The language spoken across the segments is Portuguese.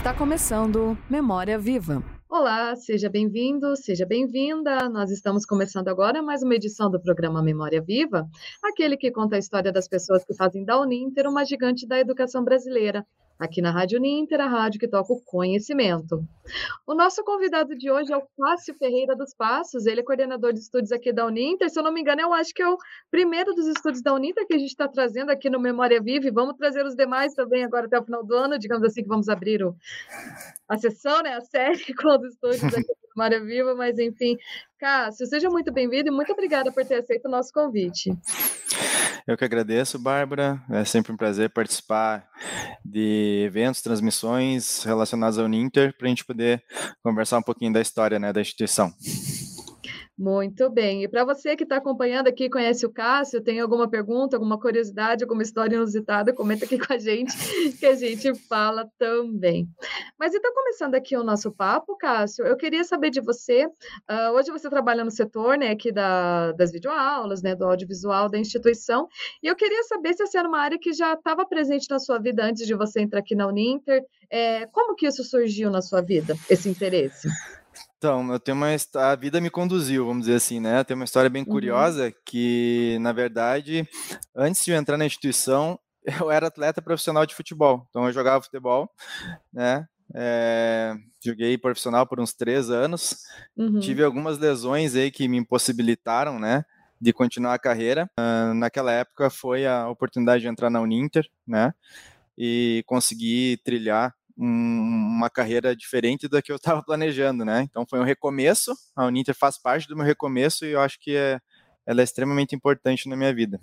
Está começando Memória Viva. Olá, seja bem-vindo, seja bem-vinda. Nós estamos começando agora mais uma edição do programa Memória Viva, aquele que conta a história das pessoas que fazem da Uninter uma gigante da educação brasileira aqui na Rádio Ninter, a rádio que toca o conhecimento. O nosso convidado de hoje é o Cássio Ferreira dos Passos, ele é coordenador de estúdios aqui da Uninter, se eu não me engano, eu acho que é o primeiro dos estúdios da Uninter que a gente está trazendo aqui no Memória Viva, vamos trazer os demais também agora até o final do ano, digamos assim, que vamos abrir o, a sessão, né, a série com os estúdios aqui Memória Viva, mas enfim, Cássio, seja muito bem-vindo e muito obrigada por ter aceito o nosso convite. Eu que agradeço, Bárbara. É sempre um prazer participar de eventos, transmissões relacionadas ao Ninter, para a gente poder conversar um pouquinho da história né, da instituição. Muito bem. E para você que está acompanhando aqui, conhece o Cássio, tem alguma pergunta, alguma curiosidade, alguma história inusitada, comenta aqui com a gente, que a gente fala também. Mas então, começando aqui o nosso papo, Cássio, eu queria saber de você. Uh, hoje você trabalha no setor né, aqui da, das videoaulas, né, do audiovisual da instituição, e eu queria saber se essa era uma área que já estava presente na sua vida antes de você entrar aqui na Uninter. É, como que isso surgiu na sua vida, esse interesse? Então, eu tenho uma a vida me conduziu, vamos dizer assim, né? Tem uma história bem uhum. curiosa uhum. que, na verdade, antes de eu entrar na instituição, eu era atleta profissional de futebol. Então, eu jogava futebol, né? É, joguei profissional por uns três anos. Uhum. Tive algumas lesões aí que me impossibilitaram, né? De continuar a carreira. Uh, naquela época foi a oportunidade de entrar na Uninter, né? E conseguir trilhar uma carreira diferente da que eu estava planejando, né? Então foi um recomeço, a Uninter faz parte do meu recomeço e eu acho que é, ela é extremamente importante na minha vida.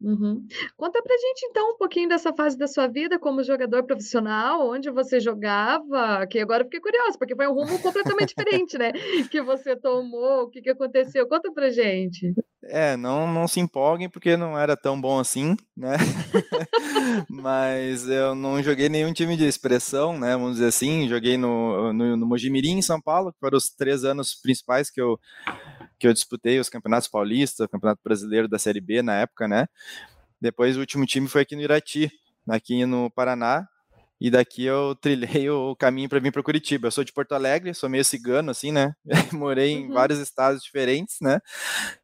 Uhum. Conta pra gente então um pouquinho dessa fase da sua vida como jogador profissional, onde você jogava, que agora eu fiquei curiosa, porque foi um rumo completamente diferente, né? Que você tomou, o que, que aconteceu? Conta pra gente. É, não, não se empolguem porque não era tão bom assim, né? Mas eu não joguei nenhum time de expressão, né? Vamos dizer assim, joguei no, no, no Mojimirim, em São Paulo, que foram os três anos principais que eu, que eu disputei os campeonatos paulistas, o campeonato brasileiro da Série B na época, né? Depois o último time foi aqui no Irati, aqui no Paraná, e daqui eu trilhei o caminho para vir para Curitiba. Eu sou de Porto Alegre, sou meio cigano, assim, né? Morei em uhum. vários estados diferentes, né?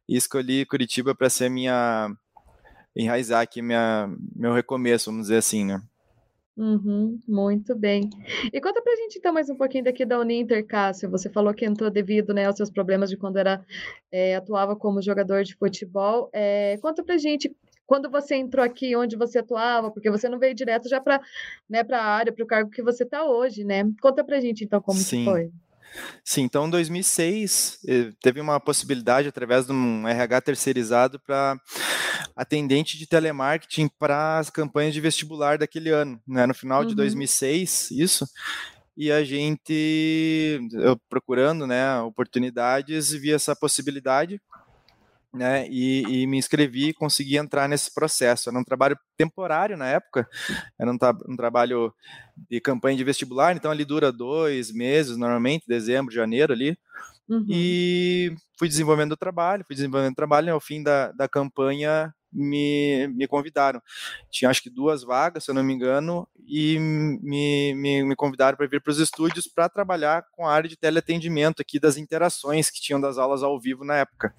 E escolhi Curitiba para ser minha. enraizar aqui minha, meu recomeço, vamos dizer assim, né? Uhum, muito bem. E conta pra gente então mais um pouquinho daqui da Uninter, Cássio. Você falou que entrou devido né, aos seus problemas de quando era é, atuava como jogador de futebol. É, conta pra gente quando você entrou aqui, onde você atuava, porque você não veio direto já para né, a área, para o cargo que você está hoje, né? Conta para gente, então, como Sim. foi. Sim, então em 2006 eh, teve uma possibilidade através de um RH terceirizado para atendente de telemarketing para as campanhas de vestibular daquele ano, né? No final uhum. de 2006, isso. E a gente, eu procurando, né, oportunidades, vi essa possibilidade né, e, e, me inscrevi e consegui entrar nesse processo. Era um trabalho temporário na época, era um, um, trabalho de campanha de vestibular, então ali dura dois meses, normalmente, dezembro, janeiro ali. Uhum. E fui desenvolvendo o trabalho, fui desenvolvendo o trabalho, e ao fim da, da campanha me, me convidaram. Tinha acho que duas vagas, se eu não me engano, e me, me, me convidaram para vir para os estúdios para trabalhar com a área de teleatendimento aqui das interações que tinham das aulas ao vivo na época.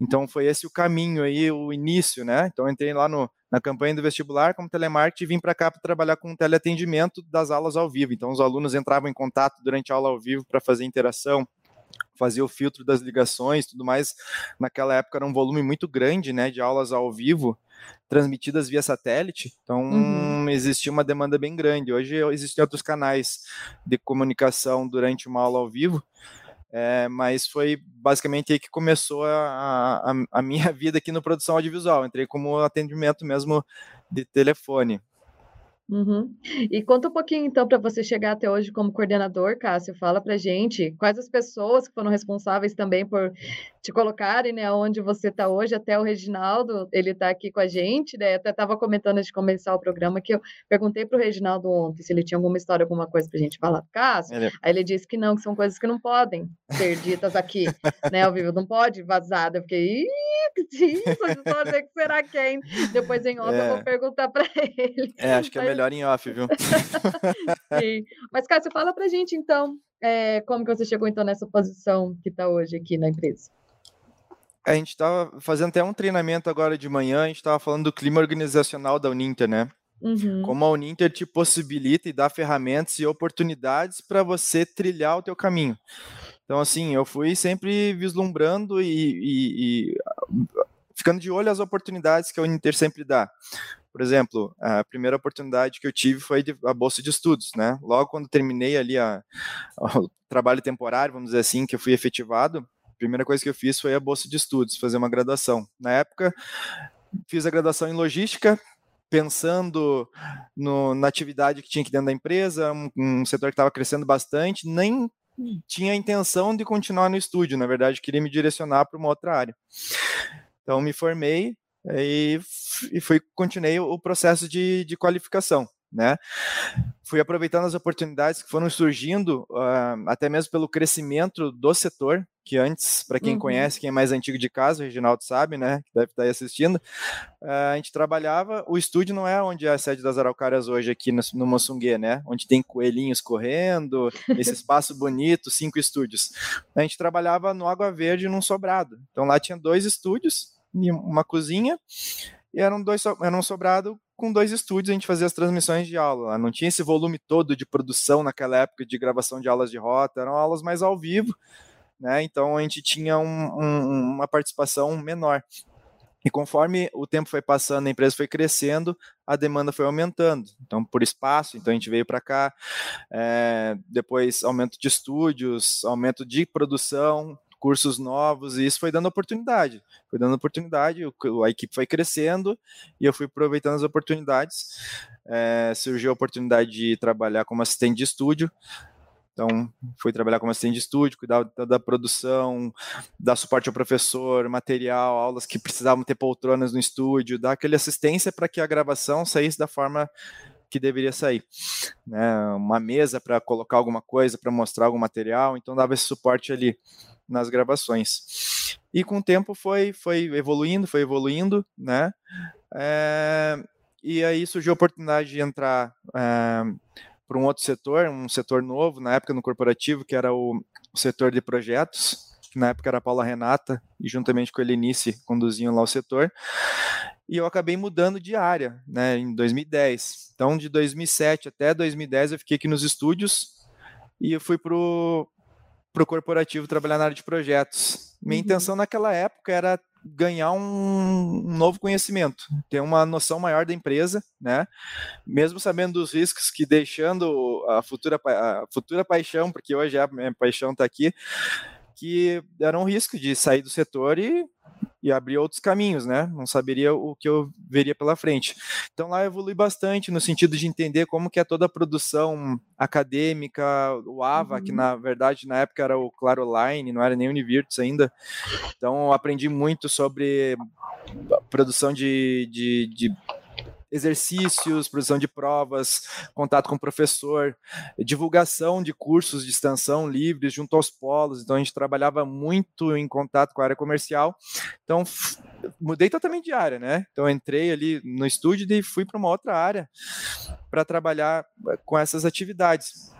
Então foi esse o caminho aí, o início, né? Então entrei lá no, na campanha do vestibular como telemarketing e vim para cá para trabalhar com teleatendimento das aulas ao vivo. Então os alunos entravam em contato durante a aula ao vivo para fazer interação, fazer o filtro das ligações, tudo mais. Naquela época era um volume muito grande, né, de aulas ao vivo transmitidas via satélite, então uhum. existia uma demanda bem grande. Hoje existem outros canais de comunicação durante uma aula ao vivo, é, mas foi basicamente aí que começou a, a, a, minha vida aqui no produção audiovisual. Entrei como atendimento mesmo de telefone. Uhum. E conta um pouquinho, então, para você chegar até hoje como coordenador, Cássio, fala para gente quais as pessoas que foram responsáveis também por te colocarem, né, onde você está hoje, até o Reginaldo, ele está aqui com a gente, né, até estava comentando antes de começar o programa que eu perguntei para o Reginaldo ontem se ele tinha alguma históa, alguma coisa para a gente falar. Do Cássio, ele... aí ele disse que não, que são coisas que não podem ser ditas aqui, né, ao vivo, não pode vazar, eu fiquei, isso, que será quem? Depois em off é... eu vou perguntar para ele. É, acho que é melhor em off, viu? Sim. Mas, Cássio, fala pra gente, então, é, como que você chegou, então, nessa posição que está hoje aqui na empresa? A gente estava fazendo até um treinamento agora de manhã, a gente estava falando do clima organizacional da Uninter, né? Uhum. Como a Uninter te possibilita e dá ferramentas e oportunidades para você trilhar o teu caminho. Então, assim, eu fui sempre vislumbrando e, e, e ficando de olho às oportunidades que a Uninter sempre dá. Por exemplo, a primeira oportunidade que eu tive foi a bolsa de estudos, né? Logo quando terminei ali a, o trabalho temporário, vamos dizer assim, que eu fui efetivado, a primeira coisa que eu fiz foi a bolsa de estudos, fazer uma graduação. Na época, fiz a graduação em logística, pensando no, na atividade que tinha aqui dentro da empresa, um, um setor que estava crescendo bastante, nem tinha a intenção de continuar no estúdio, na verdade, queria me direcionar para uma outra área. Então, me formei e, e fui, continuei o processo de, de qualificação. Né? Fui aproveitando as oportunidades que foram surgindo, uh, até mesmo pelo crescimento do setor, que antes, para quem uhum. conhece, quem é mais antigo de casa, o Reginaldo sabe, né, deve estar aí assistindo, uh, a gente trabalhava, o estúdio não é onde é a sede das Araucárias hoje, aqui no, no Moçungue, né, onde tem coelhinhos correndo, esse espaço bonito, cinco estúdios. A gente trabalhava no Água Verde, num sobrado. Então lá tinha dois estúdios, uma cozinha, e eram dois, era um sobrado com dois estúdios, a gente fazia as transmissões de aula. Não tinha esse volume todo de produção naquela época de gravação de aulas de rota, eram aulas mais ao vivo, né? Então a gente tinha um, um, uma participação menor. E conforme o tempo foi passando, a empresa foi crescendo, a demanda foi aumentando. Então, por espaço, então a gente veio para cá. É, depois, aumento de estúdios, aumento de produção, cursos novos, e isso foi dando oportunidade. Foi dando oportunidade, a equipe foi crescendo e eu fui aproveitando as oportunidades. É, surgiu a oportunidade de trabalhar como assistente de estúdio. Então, fui trabalhar como assistente de estúdio, cuidar da, da, produção, dar suporte ao professor, material, aulas que precisavam ter poltronas no estúdio, dar aquela assistência para que a gravação saísse da forma que deveria sair. Né? Uma mesa para colocar alguma coisa, para mostrar algum material, então dava esse suporte ali nas gravações. E com o tempo foi, foi evoluindo, foi evoluindo, né? É, e aí surgiu a oportunidade de entrar é, para um outro setor, um setor novo, na época no corporativo, que era o, setor de projetos, que na época era a Paula Renata, e juntamente com a Helenice conduziam lá o setor. E eu acabei mudando de área, né, em 2010. Então, de 2007 até 2010, eu fiquei aqui nos estúdios e eu fui para o para o corporativo trabalhar na área de projetos. Minha uhum. intenção naquela época era ganhar um, um, novo conhecimento, ter uma noção maior da empresa, né? Mesmo sabendo dos riscos que deixando a futura, a futura paixão, porque hoje a minha paixão está aqui, que era um risco de sair do setor e e abrir outros caminhos, né? Não saberia o que eu veria pela frente. Então lá eu evolui bastante no sentido de entender como que é toda a produção acadêmica, o AVA, uhum. que na verdade na época era o Claro Line, não era nem Univirtus ainda. Então aprendi muito sobre produção de, de, de exercícios, produção de provas, contato com o professor, divulgação de cursos de extensão livres junto aos polos. Então a gente trabalhava muito em contato com a área comercial. Então mudei totalmente de área, né? Então entrei ali no estúdio e fui para uma outra área para trabalhar eh, com essas atividades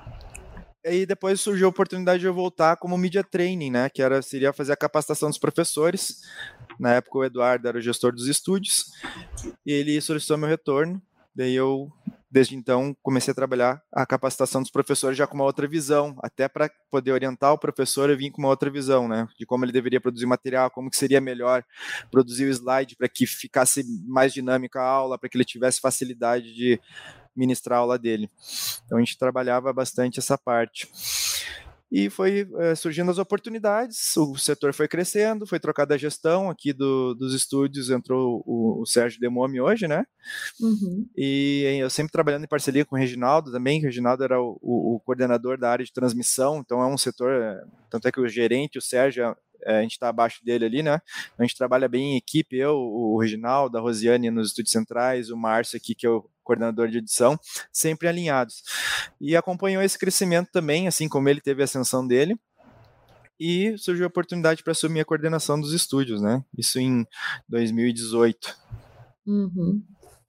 aí depois surgiu a oportunidade de eu voltar como media training, né? Que era seria fazer a capacitação dos professores. Na época o Eduardo era o gestor dos estúdios e ele solicitou meu retorno. Daí eu desde então comecei a trabalhar a capacitação dos professores já com uma outra visão, até para poder orientar o professor eu vim com uma outra visão, né, de como ele deveria produzir material, como que seria melhor produzir o slide para que ficasse mais dinâmica a aula, para que ele tivesse facilidade de ministrar a aula dele. Então a gente trabalhava bastante essa parte. E foi é, surgindo as oportunidades, o setor foi crescendo, foi trocada a gestão aqui do, dos estúdios, entrou o, o Sérgio Demomi hoje, né? Uhum. E eu sempre trabalhando em parceria com o Reginaldo também, o Reginaldo era o, o, o coordenador da área de transmissão, então é um setor, é, tanto é que o gerente, o Sérgio, é, a gente está abaixo dele ali, né? A gente trabalha bem em equipe, eu, o Reginaldo, a Rosiane nos estúdios centrais, o Márcio aqui, que é o coordenador de edição, sempre alinhados. E acompanhou esse crescimento também, assim como ele teve a ascensão dele. E surgiu a oportunidade para assumir a coordenação dos estúdios, né? Isso em 2018. Uhum.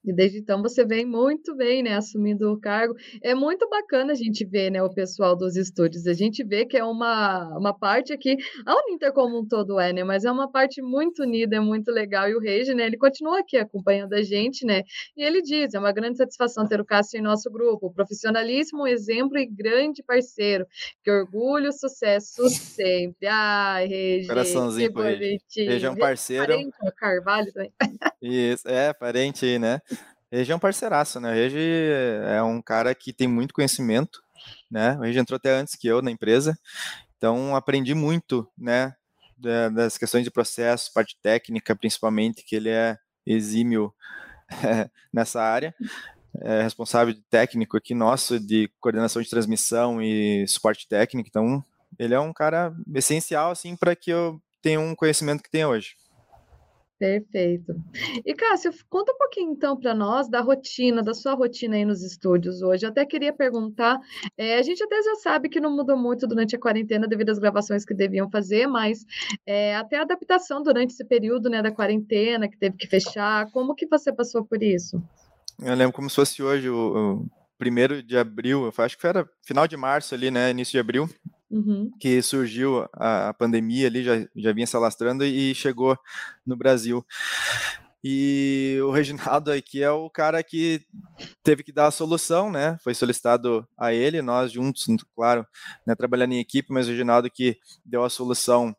E desde então você vem muito bem, né, assumindo o cargo. É muito bacana a gente ver, né, o pessoal dos estúdios. A gente vê que é uma, uma parte aqui, a Uninter como um todo é, né, mas é uma parte muito unida, é muito legal. E o Regi, né, ele continua aqui acompanhando a gente, né, e ele diz, é uma grande satisfação ter o Cássio em nosso grupo, profissionalíssimo, exemplo e grande parceiro. Que orgulho, sucesso sempre. Ai, Regi, Coraçãozinho que bonitinho. Regi é um parceiro. Parente, Carvalho também. Isso, é, parente né? Regi é um parceiraço, né? O Regi é um cara que tem muito conhecimento, né? O Regi entrou até antes que eu na empresa, então aprendi muito, né? Das questões de processo, parte técnica, principalmente, que ele é exímio nessa área. É responsável de técnico aqui nosso de coordenação de transmissão e suporte técnico, então ele é um cara essencial assim para que eu tenha um conhecimento que tenho hoje. Perfeito. E Cássio, conta um pouquinho então para nós da rotina, da sua rotina aí nos estúdios hoje. Eu até queria perguntar, é, a gente até já sabe que não mudou muito durante a quarentena devido às gravações que deviam fazer, mas é, até a adaptação durante esse período né, da quarentena, que teve que fechar, como que você passou por isso? Eu lembro como se fosse hoje, o, o primeiro de abril, acho que era final de março ali, né, início de abril, Uhum. que surgiu a, a, pandemia ali, já, já vinha se alastrando e chegou no Brasil. E o Reginaldo aqui é o cara que teve que dar a solução, né? Foi solicitado a ele, nós juntos, claro, né, trabalhando em equipe, mas o Reginaldo que deu a solução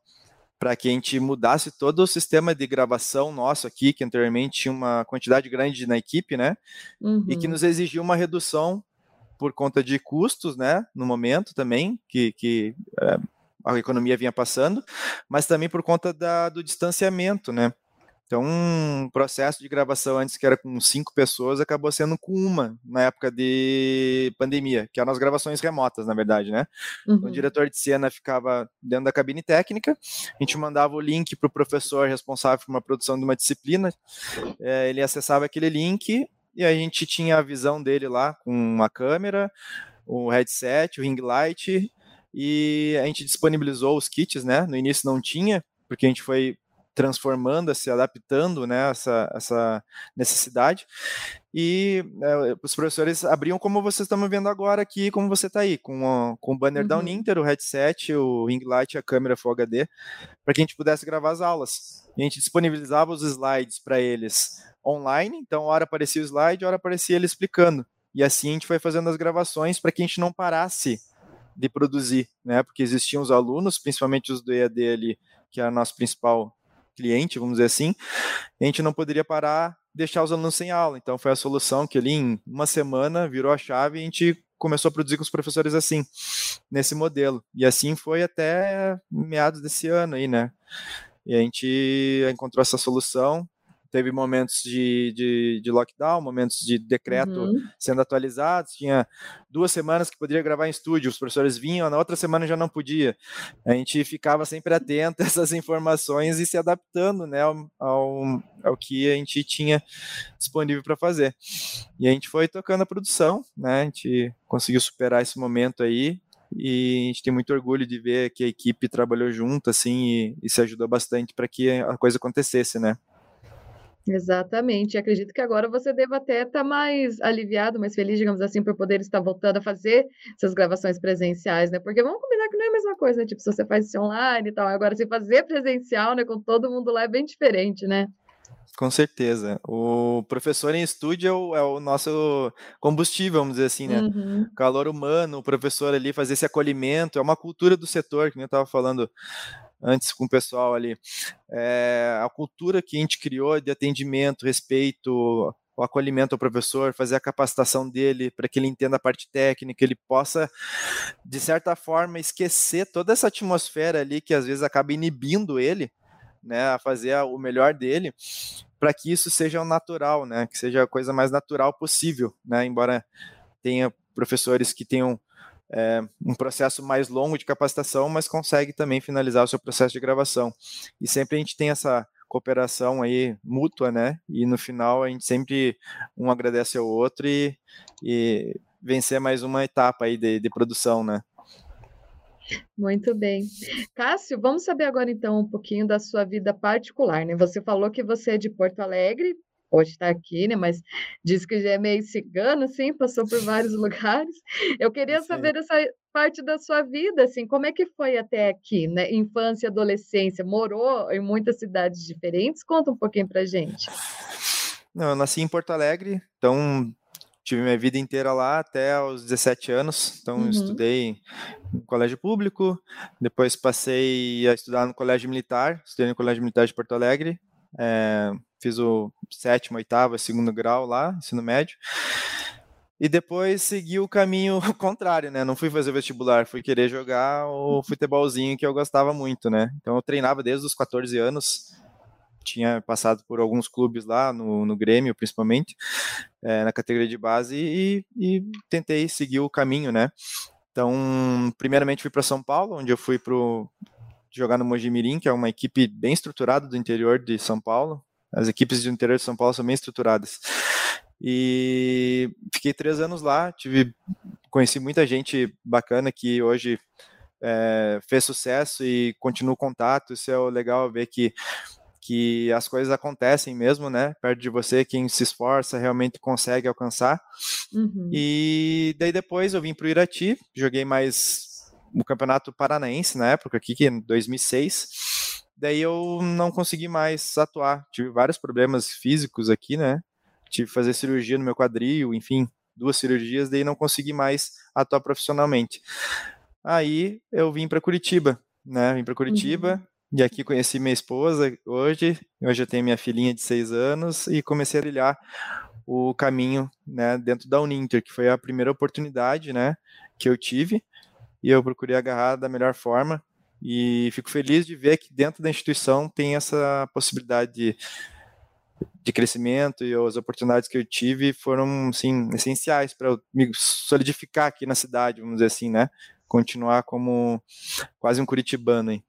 para que a gente mudasse todo o sistema de gravação nosso aqui, que anteriormente tinha uma quantidade grande na equipe, né? Uhum. E que uhum. nos exigiu uma redução por conta de custos, né, no momento também, que, que é, a economia vinha passando, mas também por conta da, do distanciamento, né. Então, um processo de gravação antes que era com cinco pessoas acabou sendo com uma na época de pandemia, que eram as gravações remotas, na verdade, né? Uhum. O diretor de cena ficava dentro da cabine técnica, a gente mandava o link para o professor responsável por uma produção de uma disciplina, é, ele acessava aquele link e a gente tinha a visão dele lá com uma câmera, o headset, o ring light, e a gente disponibilizou os kits, né? No início não tinha, porque a gente foi transformando, se adaptando né, essa, essa necessidade. E é, os professores abriam como vocês estão vendo agora aqui, como você está aí, com, a, com o banner uhum. da Uninter, o headset, o ring light, a câmera Full HD, para que a gente pudesse gravar as aulas. E a gente disponibilizava os slides para eles online, então hora aparecia o slide, hora aparecia ele explicando. E assim a gente foi fazendo as gravações para que a gente não parasse de produzir, né? Porque existiam os alunos, principalmente os do EAD ali, que era nosso principal cliente, vamos dizer assim, a gente não poderia parar, deixar os alunos sem aula. Então foi a solução que ali em uma semana virou a chave e a gente começou a produzir com os professores assim, nesse modelo. E assim foi até meados desse ano aí, né? E a gente encontrou essa solução, teve momentos de, de, de lockdown, momentos de decreto uhum. sendo atualizados. Tinha duas semanas que poderia gravar em estúdio, os professores vinham, na outra semana já não podia. A gente ficava sempre atento a essas informações e se adaptando né, ao, ao, ao que a gente tinha disponível para fazer. E a gente foi tocando a produção, né, a gente conseguiu superar esse momento aí, e a gente tem muito orgulho de ver que a equipe trabalhou junto assim e, e se ajudou bastante para que a coisa acontecesse, né? Exatamente. Acredito que agora você deva até estar tá mais aliviado, mais feliz, digamos assim, por poder estar voltando a fazer essas gravações presenciais, né? Porque vamos combinar que não é a mesma coisa, né? Tipo, se você faz isso online e tal, agora se fazer presencial, né, com todo mundo lá é bem diferente, né? Com certeza. O professor em estúdio é o, é o nosso combustível, vamos dizer assim, né? Uhum. Calor humano, o professor ali fazer esse acolhimento, é uma cultura do setor, que eu estava falando antes com o pessoal ali. É, a cultura que a gente criou de atendimento, respeito, o acolhimento ao professor, fazer a capacitação dele para que ele entenda a parte técnica, ele possa, de certa forma, esquecer toda essa atmosfera ali que às vezes acaba inibindo ele, né, a fazer o melhor dele, para que isso seja natural, né, que seja a coisa mais natural possível, né, embora tenha professores que tenham é, um processo mais longo de capacitação, mas consegue também finalizar o seu processo de gravação. E sempre a gente tem essa cooperação aí mútua, né? E no final a gente sempre um agradece ao outro e, e vencer mais uma etapa aí de, de produção, né? Muito bem. Cássio, vamos saber agora então um pouquinho da sua vida particular, né? Você falou que você é de Porto Alegre, hoje está aqui, né? Mas diz que já é meio cigano, assim, passou por vários lugares. Eu queria saber essa parte da sua vida, assim, como é que foi até aqui, né? Infância e adolescência, morou em muitas cidades diferentes? Conta um pouquinho pra gente. Não, eu nasci em Porto Alegre, então tive minha vida inteira lá até os 17 anos. Então, uhum. estudei no colégio público, depois passei a estudar no colégio militar, estudei no colégio militar de Porto Alegre, é, fiz o sétimo, oitavo, segundo grau lá, ensino médio. E depois segui o caminho contrário, né? Não fui fazer vestibular, fui querer jogar o futebolzinho que eu gostava muito, né? Então eu treinava desde os 14 anos, tinha passado por alguns clubes lá, no, no Grêmio principalmente, é, na categoria de base, e, e, tentei seguir o caminho, né? Então, primeiramente fui para São Paulo, onde eu fui para jogar no Mojimirim, que é uma equipe bem estruturada do interior de São Paulo. As equipes do interior de São Paulo são bem estruturadas. E fiquei três anos lá, tive, conheci muita gente bacana que hoje é, fez sucesso e continua o contato. Isso é legal ver que que as coisas acontecem mesmo, né? Perto de você, quem se esforça realmente consegue alcançar. Uhum. E daí depois eu vim para o Irati, joguei mais o Campeonato Paranaense na época, aqui, que em 2006. Daí eu não consegui mais atuar. Tive vários problemas físicos aqui, né? Tive que fazer cirurgia no meu quadril, enfim, duas cirurgias, daí não consegui mais atuar profissionalmente. Aí eu vim para Curitiba, né? Vim para Curitiba, uhum. E aqui conheci minha esposa hoje, hoje eu tenho minha filhinha de seis anos e comecei a trilhar o caminho né, dentro da Uninter, que foi a primeira oportunidade né, que eu tive e eu procurei agarrar da melhor forma e fico feliz de ver que dentro da instituição tem essa possibilidade de, de crescimento e as oportunidades que eu tive foram assim, essenciais para me solidificar aqui na cidade, vamos dizer assim, né? Continuar como quase um curitibano. Hein?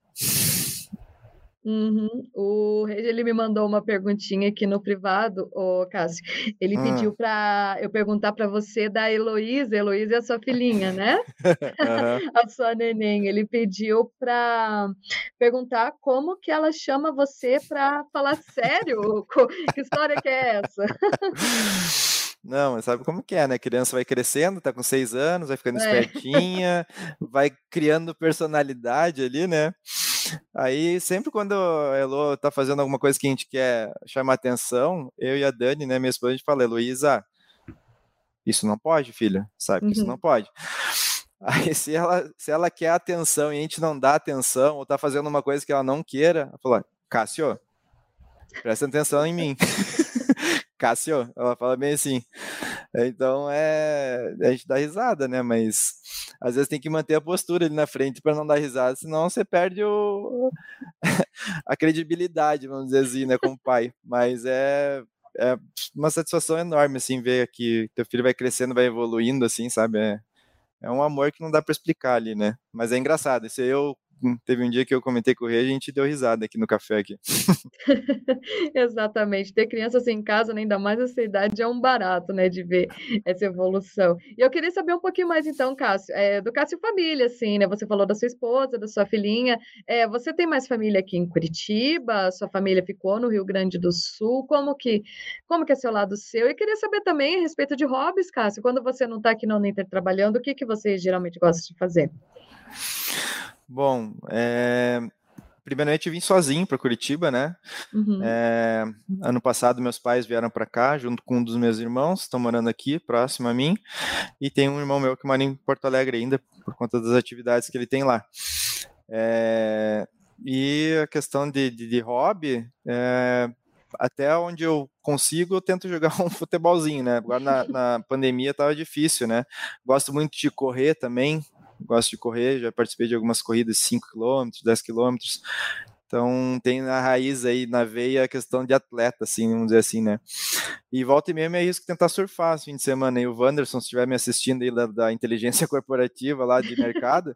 Uhum. O Regi, ele me mandou uma perguntinha aqui no privado, o Cássio. Ele ah. pediu para eu perguntar para você da Heloísa. Heloísa é a sua filhinha, né? uhum. a sua neném. Ele pediu para perguntar como que ela chama você para falar sério. que história que é essa? Não, mas sabe como que é, né? A criança vai crescendo, tá com seis anos, vai ficando é. espertinha, vai criando personalidade ali, né? Aí, sempre quando a Elo tá fazendo alguma coisa que a gente quer chamar atenção, eu e a Dani, né, minha esposa, a gente fala, Heloísa, isso não pode, filha, sabe? Uhum. Isso não pode. Aí, se ela, se ela quer atenção e a gente não dá atenção, ou tá fazendo uma coisa que ela não queira, ela fala, Cássio, presta atenção em mim. Cássio, ela fala bem assim. Então é. A gente dá risada, né? Mas às vezes tem que manter a postura ali na frente para não dar risada, senão você perde o... a credibilidade, vamos dizer assim, né, como pai. Mas é, é uma satisfação enorme, assim, ver que teu filho vai crescendo, vai evoluindo, assim, sabe? É, é um amor que não dá para explicar ali, né? Mas é engraçado. Esse eu teve um dia que eu comentei com o Rei, a gente deu risada aqui no café aqui. Exatamente. Ter crianças assim em casa, né, ainda mais essa idade, é um barato, né, de ver essa evolução. E eu queria saber um pouquinho mais, então, Cássio, é, do Cássio Família, assim, né? Você falou da sua esposa, da sua filhinha. É, você tem mais família aqui em Curitiba? Sua família ficou no Rio Grande do Sul? Como que, como que é seu lado seu? E queria saber também a respeito de hobbies, Cássio. Quando você não está aqui na Uninter trabalhando, o que, que você geralmente gosta de fazer? Bom, é... primeiramente eu vim sozinho para Curitiba, né? Uhum. É... Ano passado meus pais vieram para cá junto com um dos meus irmãos, estão morando aqui próximo a mim, e tem um irmão meu que mora em Porto Alegre ainda por conta das atividades que ele tem lá. É... E a questão de, de, de hobby, é... até onde eu consigo, eu tento jogar um futebolzinho, né? Agora na, na pandemia estava difícil, né? Gosto muito de correr também, gosto de correr, já participei de algumas corridas 5 km, 10 km. Então tem na raiz aí, na veia, a questão de atleta, assim, vamos dizer assim, né? E volta e meia me arrisco tentar surfar esse fim de semana. E o Wanderson, se estiver me assistindo aí da, da inteligência corporativa lá de mercado,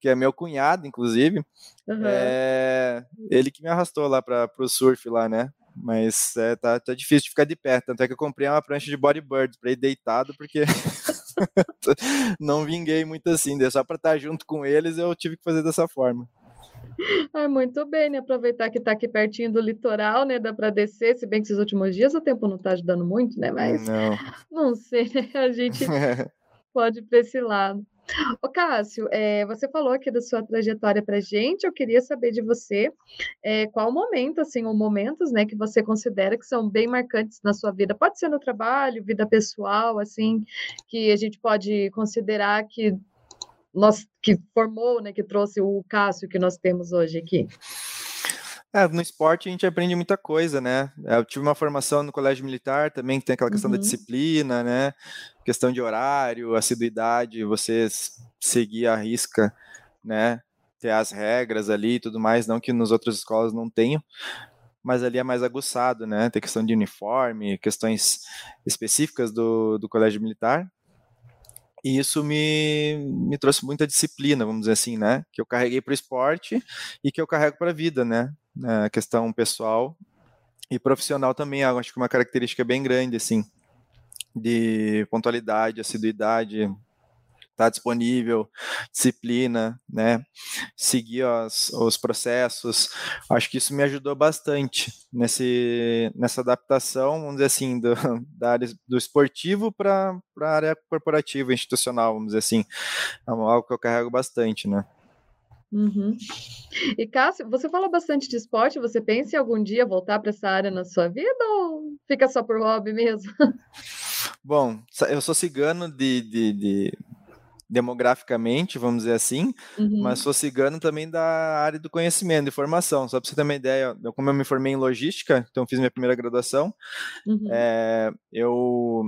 que é meu cunhado, inclusive, uhum. é ele que me arrastou lá para o surf lá, né? Mas é, tá, tá difícil de ficar de pé. Tanto é que eu comprei uma prancha de bodyboard para ir deitado, porque não vinguei muito assim, só para estar junto com eles eu tive que fazer dessa forma. Ah, muito bem, né? Aproveitar que está aqui pertinho do litoral, né? Dá para descer, se bem que esses últimos dias o tempo não está ajudando muito, né? Mas Não. não sei, né? A gente pode ir para esse lado. Ô, Cássio, eh, você falou aqui da sua trajetória pra gente, eu queria saber de você, eh, qual momento, assim, ou momentos, né, que você considera que são bem marcantes na sua vida? Pode ser no trabalho, vida pessoal, assim, que a gente pode considerar que nós que formou, né, que trouxe o Cássio que nós temos hoje aqui. É, no esporte a gente aprende muita coisa, né? Eu tive uma formação no colégio militar também, que tem aquela questão da Uhum. disciplina, né? Questão de horário, assiduidade, você seguir a risca, né? Ter as regras ali e tudo mais, não que nos outras escolas não tenham, mas ali é mais aguçado, né? Tem questão de uniforme, questões específicas do, do colégio militar. E isso me, me trouxe muita disciplina, vamos dizer assim, né? Que eu carreguei para o esporte e que eu carrego para a vida, né? A questão pessoal e profissional também, acho que uma característica bem grande, assim, de pontualidade, assiduidade, estar disponível, disciplina, né? Seguir os, os processos. Acho que isso me ajudou bastante nesse, nessa adaptação, vamos dizer assim, do, da área do esportivo para a área corporativa, institucional, vamos dizer assim. É algo que eu carrego bastante, né? Uhum. E Cássio, você fala bastante de esporte, você pensa em algum dia voltar para essa área na sua vida ou fica só por hobby mesmo? Bom, eu sou cigano de, de, de- demograficamente, vamos dizer assim, mas Uhum. sou cigano também da área do conhecimento, de formação. Só para você ter uma ideia, eu, como eu me formei em logística, então fiz minha primeira graduação, Uhum. é, eu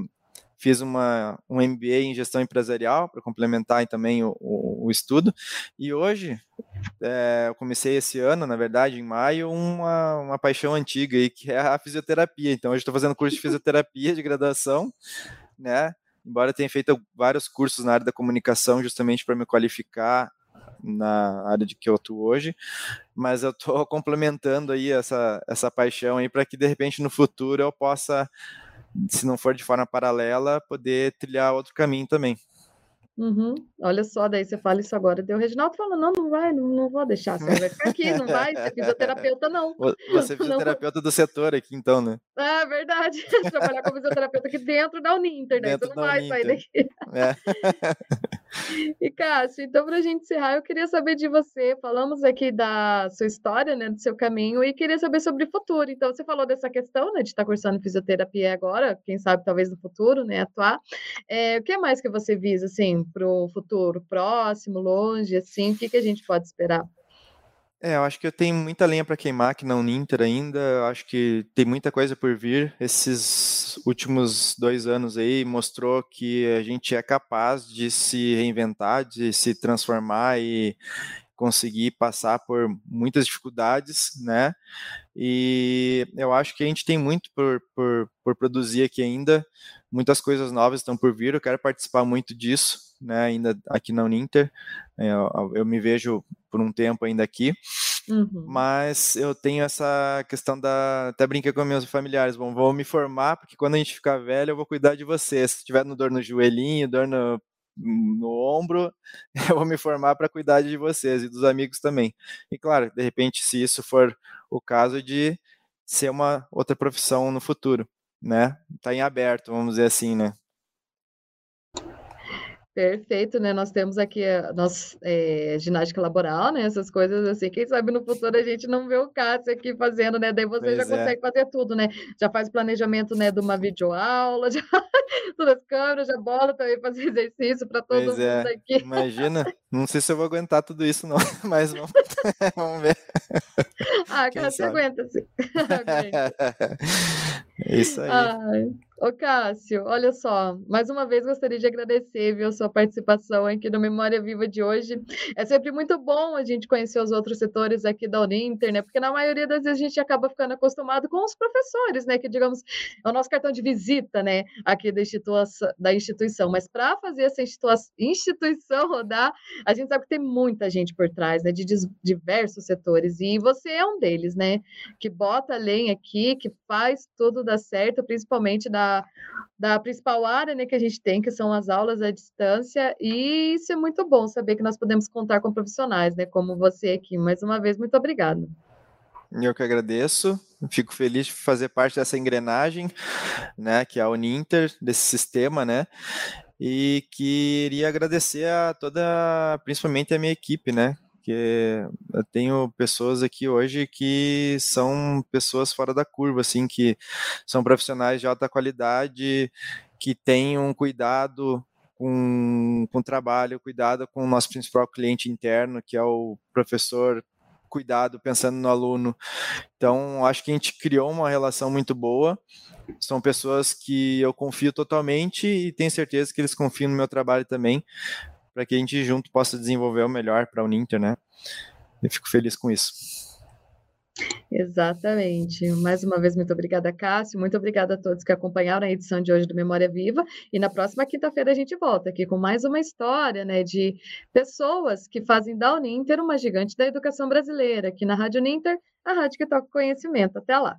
fiz uma, um MBA em gestão empresarial para complementar também o, o- o estudo, e hoje é, eu comecei esse ano, na verdade, em maio, uma, uma paixão antiga aí, que é a fisioterapia. Então, hoje estou fazendo curso de fisioterapia de graduação, né? Embora tenha feito vários cursos na área da comunicação, justamente para me qualificar na área de que eu atuo hoje, mas eu estou complementando aí essa, essa paixão aí para que de repente no futuro eu possa, se não for de forma paralela, poder trilhar outro caminho também. Uhum. Olha só, daí você fala isso agora. Daí o Reginaldo fala: não, não vai, não, não vou deixar. Você vai ficar aqui, não vai ser fisioterapeuta, não. Vo- Você é Não. fisioterapeuta do setor aqui, então, né? Ah, verdade. Trabalhar como fisioterapeuta aqui dentro da Uninter, né? Você Dentro não da vai sair Uninter. daqui. É. E Cássio, então para a gente encerrar, eu queria saber de você. Falamos aqui da sua história, né, do seu caminho, e queria saber sobre o futuro. Então, você falou dessa questão, né, de estar cursando fisioterapia agora, quem sabe talvez no futuro, né, atuar. É, o que mais que você visa, assim, para o futuro? Próximo, longe, assim? O que, que a gente pode esperar? É, eu acho que eu tenho muita lenha para queimar aqui na Uninter ainda. Eu acho que tem muita coisa por vir. Esses últimos dois anos aí mostrou que a gente é capaz de se reinventar, de se transformar e conseguir passar por muitas dificuldades, né? E eu acho que a gente tem muito por, por, por produzir aqui ainda. Muitas coisas novas estão por vir. Eu quero participar muito disso, né? Ainda aqui na Uninter. Eu, eu me vejo por um tempo ainda aqui. Uhum. Mas eu tenho essa questão da. Até brinquei com meus familiares. Bom, vou me formar, porque quando a gente ficar velho, eu vou cuidar de você. Se tiver no dor no joelhinho, dor no, no ombro, eu vou me formar para cuidar de vocês e dos amigos também. E claro, de repente, se isso for o caso de ser uma outra profissão no futuro, né? Tá em aberto, vamos dizer assim, né? Perfeito, né? Nós temos aqui a nós, eh, ginástica laboral, né? Essas coisas assim. Quem sabe no futuro a gente não vê o Cássio aqui fazendo, né? Daí você já Pois é. consegue fazer tudo, né? Já faz planejamento, né, de uma videoaula, já todas as câmeras, já bola também fazer exercício para todo Pois mundo é. aqui. Imagina, não sei se eu vou aguentar tudo isso, não, mas vamos, vamos ver. Ah, Quem Cássio, sabe? aguenta sim. Aguenta. É isso aí. Ai. Ô, Cássio, olha só, mais uma vez gostaria de agradecer, viu, a sua participação aqui no Memória Viva de hoje. É sempre muito bom a gente conhecer os outros setores aqui da Uninter, né? Porque na maioria das vezes a gente acaba ficando acostumado com os professores, né? Que, digamos, é o nosso cartão de visita, né? Aqui da instituição, da instituição. Mas para fazer essa instituição rodar, a gente sabe que tem muita gente por trás, né, de diversos setores, e você é um deles, né, que bota a lenha aqui, que faz tudo dar certo, principalmente da, da principal área, né, que a gente tem, que são as aulas à distância, e isso é muito bom saber que nós podemos contar com profissionais, né, como você aqui. Mais uma vez, muito obrigada. Eu que agradeço, fico feliz de fazer parte dessa engrenagem, né, que é a Uninter, desse sistema, né, e queria agradecer a toda, principalmente a minha equipe, né, que eu tenho pessoas aqui hoje que são pessoas fora da curva, assim, que são profissionais de alta qualidade, que têm um cuidado com, com o trabalho, cuidado com o nosso principal cliente interno, que é o professor cuidado pensando no aluno. Então, acho que a gente criou uma relação muito boa. São pessoas que eu confio totalmente e tenho certeza que eles confiam no meu trabalho também, para que a gente junto possa desenvolver o melhor para o Ninter, né? Eu fico feliz com isso. Exatamente. Mais uma vez, muito obrigada, Cássio. Muito obrigada a todos que acompanharam a edição de hoje do Memória Viva. E na próxima quinta-feira a gente volta aqui com mais uma história né, de pessoas que fazem da Uninter uma gigante da educação brasileira, aqui na Rádio Ninter, a rádio que toca conhecimento. Até lá.